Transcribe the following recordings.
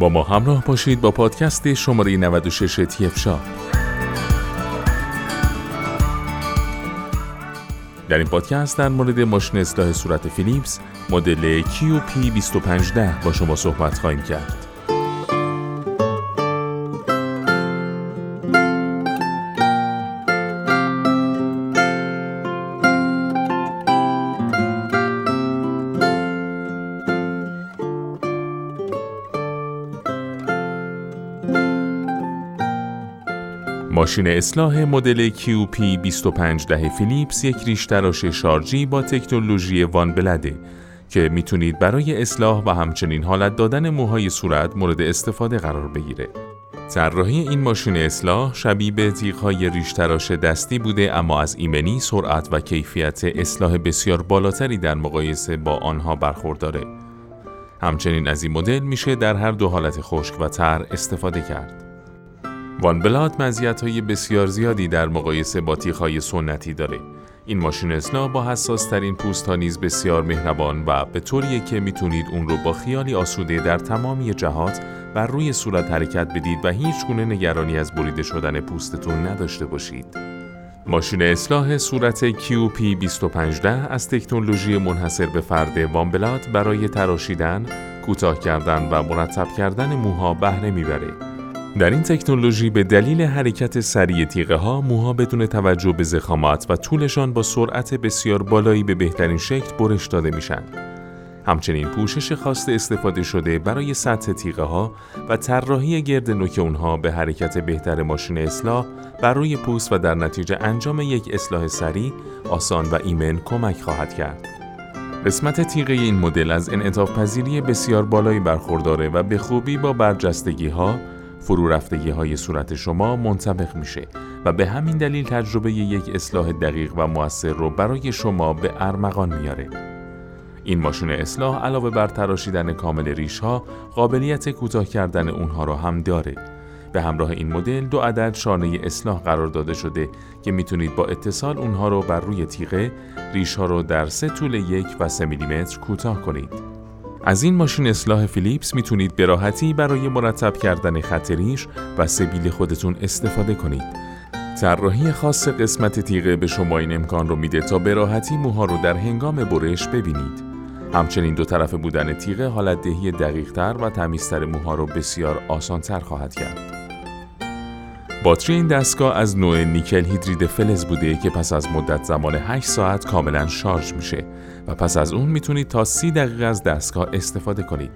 با ما همراه باشید با پادکست شماره 96 تیف شاب در این پادکست در مورد ماشین اصلاح صورت فیلیپس مدل QP2510 با شما صحبت خواهیم کرد. ماشین اصلاح مدل QP 2510 فیلیپس یک ریش تراش شارژی با تکنولوژی وان بلده که می‌تونید برای اصلاح و همچنین حالت دادن موهای صورت مورد استفاده قرار بگیره. طراحی این ماشین اصلاح شبیه به تیغهای ریش تراش دستی بوده اما از ایمنی، سرعت و کیفیت اصلاح بسیار بالاتری در مقایسه با آنها برخورداره. همچنین از این مدل میشه در هر دو حالت خشک و تر استفاده کرد. وان بلاد مزیت های بسیار زیادی در مقایسه با های سنتی داره. این ماشین اصلاح با حساس ترین پوست ها نیز بسیار مهربان و به طوریه که می‌تونید اون رو با خیالی آسوده در تمامی جهات بر روی صورت حرکت بدید و هیچ گونه نگرانی از بریده شدن پوستتون نداشته باشید. ماشین اصلاح صورت QP2510 از تکنولوژی منحصر به فرد وانبلاد برای تراشیدن، کوتاه کردن و مرتب کردن موها بهره می‌بره در این تکنولوژی به دلیل حرکت سریع تیغه ها موها بدون توجه به زخامت و طولشان با سرعت بسیار بالایی به بهترین شکل برش داده میشن. همچنین پوشش خواسته استفاده شده برای سطح تیغه ها و طراحی گرد نوک اونها به حرکت بهتر ماشین اصلاح بر روی پوست و در نتیجه انجام یک اصلاح سریع، آسان و ایمن کمک خواهد کرد. قسمت تیغه این مدل از انعطاف پذیری بسیار بالایی برخورداره و به خوبی با برجستگی ها، فرو رفتگی های صورت شما منطبق میشه و به همین دلیل تجربه یک اصلاح دقیق و موثر رو برای شما به ارمغان میاره. این ماشین اصلاح علاوه بر تراشیدن کامل ریش ها قابلیت کوتاه کردن اونها را هم داره. به همراه این مدل دو عدد شانه اصلاح قرار داده شده که می‌تونید با اتصال اونها رو بر روی تیغه ریش ها رو در سه طول یک و سه میلیمتر کوتاه کنید. از این ماشین اصلاح فیلیپس می‌تونید به راحتی برای مرتب کردن خط ریش و سبیل خودتون استفاده کنید. طراحی خاص قسمت تیغه به شما این امکان رو میده تا به راحتی موها رو در هنگام برش ببینید. همچنین دو طرف بودن تیغه حالت دهی دقیقتر و تمیزتر موها رو بسیار آسانتر خواهد کرد. باتری این دستگاه از نوع نیکل هیدرید فلز بوده که پس از مدت زمان 8 ساعت کاملا شارژ میشه و پس از اون می‌تونید تا 30 دقیقه از دستگاه استفاده کنید.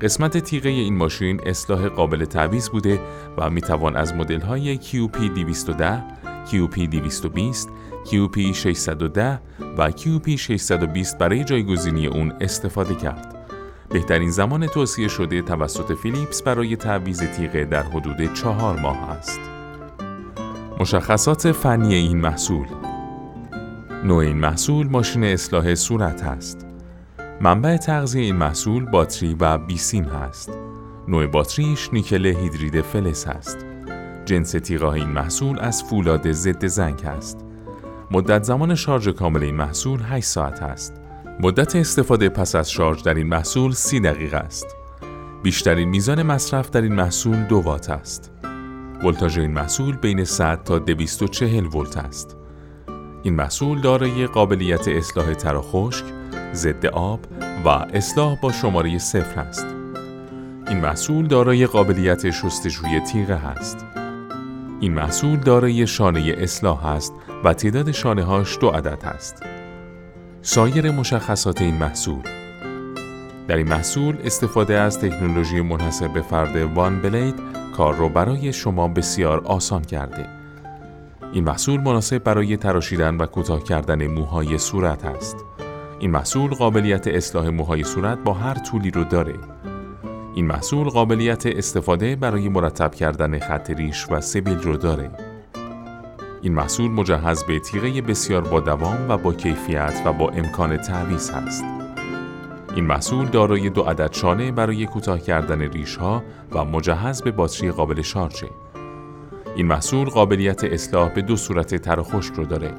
قسمت تیغه این ماشین اصلاح قابل تعویض بوده و می‌توان از مدل های QP 210, QP 220, QP 610 و QP 620 برای جایگزینی اون استفاده کرد. بهترین زمان توصیه شده توسط فیلیپس برای تعویض تیغه در حدود چهار ماه است. مشخصات فنی این محصول نوع این محصول ماشین اصلاح صورت است. منبع تغذیه این محصول باتری و بیسیم هست. نوع باتریش نیکل هیدرید فلز است. جنس تیغه این محصول از فولاد ضد زنگ است. مدت زمان شارژ کامل این محصول 8 ساعت است. مدت استفاده پس از شارژ در این محصول 30 دقیقه است. بیشترین میزان مصرف در این محصول دو وات است. ولتاژ این محصول بین 100 تا 240 ولت است. این محصول دارای قابلیت اصلاح تر خشک، ضد آب و اصلاح با شماره صفر است. این محصول دارای قابلیت شستشوی تیغه است. این محصول دارای شانه اصلاح است و تعداد شانه هاش دو عدد است. سایر مشخصات این محصول در این محصول استفاده از تکنولوژی منحصر به فرد وان بلید کار رو برای شما بسیار آسان کرده. این محصول مناسب برای تراشیدن و کوتاه کردن موهای صورت است. این محصول قابلیت اصلاح موهای صورت با هر طولی رو داره. این محصول قابلیت استفاده برای مرتب کردن خط ریش و سبیل رو داره. این محصول مجهز به تیغه بسیار با دوام و با کیفیت و با امکان تعویض است. این محصول دارای دو عدد شانه برای کوتاه کردن ریش ها و مجهز به باتری قابل شارژه. این محصول قابلیت اصلاح به دو صورت تر خشک رو داره.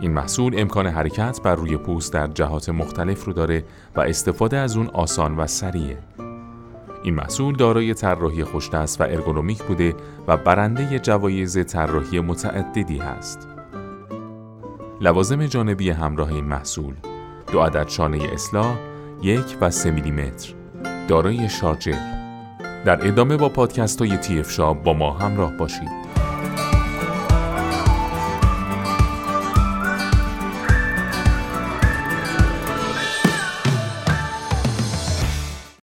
این محصول امکان حرکت بر روی پوست در جهات مختلف رو داره و استفاده از اون آسان و سریعه. این محصول دارای طراحی خوشدست و ارگونومیک بوده و برنده جوایز طراحی متعددی است. لوازم جانبی همراه این محصول دو عدد شانه اصلاح یک و سه میلیمتر. دارای شارجر. در ادامه با پادکست های تی با ما همراه باشید.